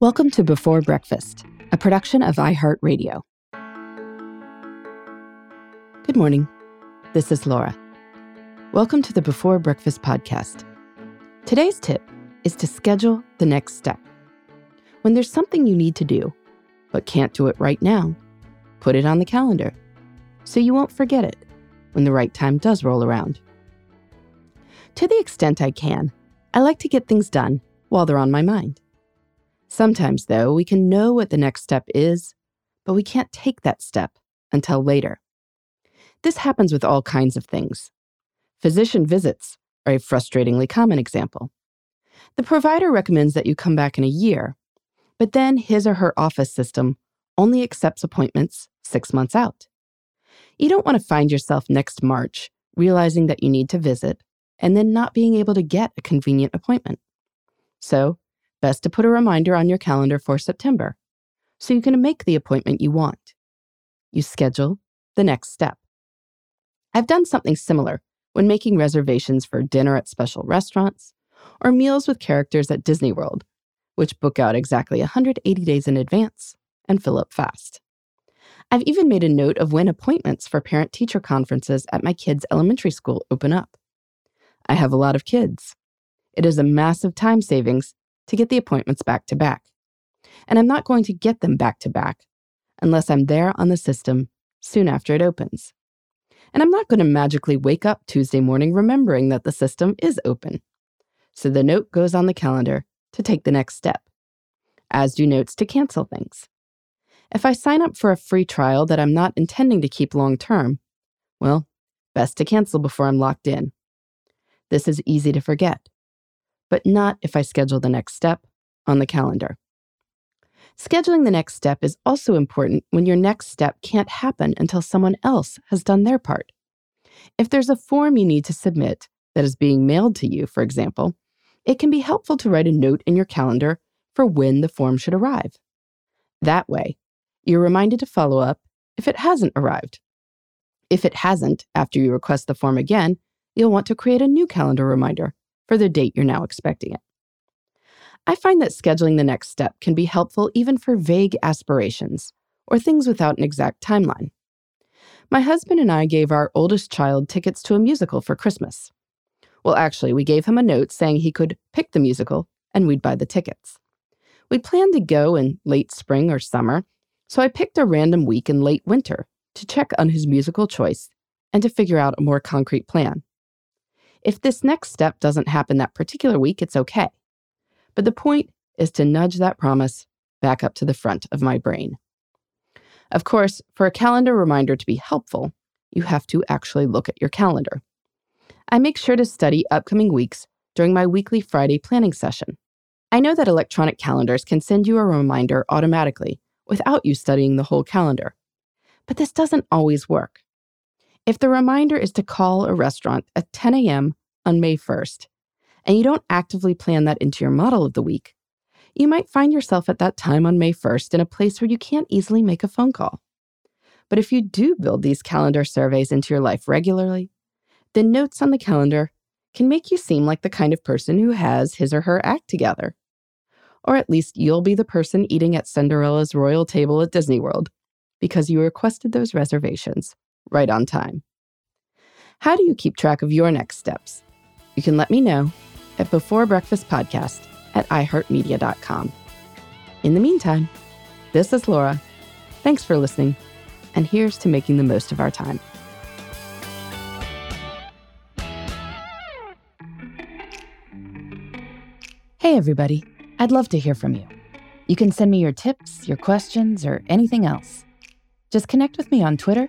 Welcome to Before Breakfast, a production of iHeartRadio. Good morning. This is Laura. Welcome to the Before Breakfast podcast. Today's tip is to schedule the next step. When there's something you need to do, but can't do it right now, put it on the calendar so you won't forget it when the right time does roll around. To the extent I can, I like to get things done while they're on my mind. Sometimes, though, we can know what the next step is, but we can't take that step until later. This happens with all kinds of things. Physician visits are a frustratingly common example. The provider recommends that you come back in a year, but then his or her office system only accepts appointments six months out. You don't want to find yourself next March realizing that you need to visit and then not being able to get a convenient appointment. So, best to put a reminder on your calendar for September so you can make the appointment you want. You schedule the next step. I've done something similar when making reservations for dinner at special restaurants or meals with characters at Disney World, which book out exactly 180 days in advance and fill up fast. I've even made a note of when appointments for parent teacher conferences at my kids' elementary school open up. I have a lot of kids. It is a massive time savings to get the appointments back to back. And I'm not going to get them back to back unless I'm there on the system soon after it opens. And I'm not going to magically wake up Tuesday morning remembering that the system is open. So the note goes on the calendar to take the next step, as do notes to cancel things. If I sign up for a free trial that I'm not intending to keep long term, well, best to cancel before I'm locked in. This is easy to forget but not if I schedule the next step on the calendar. Scheduling the next step is also important when your next step can't happen until someone else has done their part. If there's a form you need to submit that is being mailed to you, for example, it can be helpful to write a note in your calendar for when the form should arrive. That way, you're reminded to follow up if it hasn't arrived. If it hasn't, after you request the form again, you'll want to create a new calendar reminder for the date you're now expecting it. I find that scheduling the next step can be helpful even for vague aspirations or things without an exact timeline. My husband and I gave our oldest child tickets to a musical for Christmas. Well, actually, we gave him a note saying he could pick the musical and we'd buy the tickets. We planned to go in late spring or summer, so I picked a random week in late winter to check on his musical choice and to figure out a more concrete plan. If this next step doesn't happen that particular week, it's okay. But the point is to nudge that promise back up to the front of my brain. Of course, for a calendar reminder to be helpful, you have to actually look at your calendar. I make sure to study upcoming weeks during my weekly Friday planning session. I know that electronic calendars can send you a reminder automatically without you studying the whole calendar. But this doesn't always work. If the reminder is to call a restaurant at 10 a.m. on May 1st, and you don't actively plan that into your model of the week, you might find yourself at that time on May 1st in a place where you can't easily make a phone call. But if you do build these calendar surveys into your life regularly, then notes on the calendar can make you seem like the kind of person who has his or her act together. Or at least you'll be the person eating at Cinderella's royal table at Disney World because you requested those reservations right on time. How do you keep track of your next steps? You can let me know at Before Breakfast Podcast at iHeartMedia.com. In the meantime, this is Laura. Thanks for listening, and here's to making the most of our time. Hey, everybody. I'd love to hear from you. You can send me your tips, your questions, or anything else. Just connect with me on Twitter